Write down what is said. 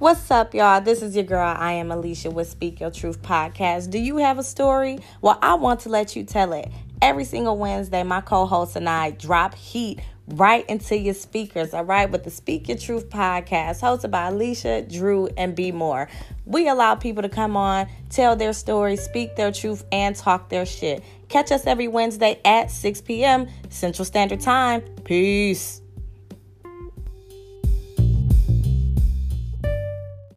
What's up, y'all? This is your girl. I am Alicia with Speak Your Truth podcast. Do you have a story? Well, I want to let you tell it. Every single Wednesday, my co host and I drop heat right into your speakers, all right, with the Speak Your Truth podcast, hosted by Alicia, Drew, and B More. We allow people to come on, tell their story, speak their truth, and talk their shit. Catch us every Wednesday at 6 p.m. Central Standard Time. Peace.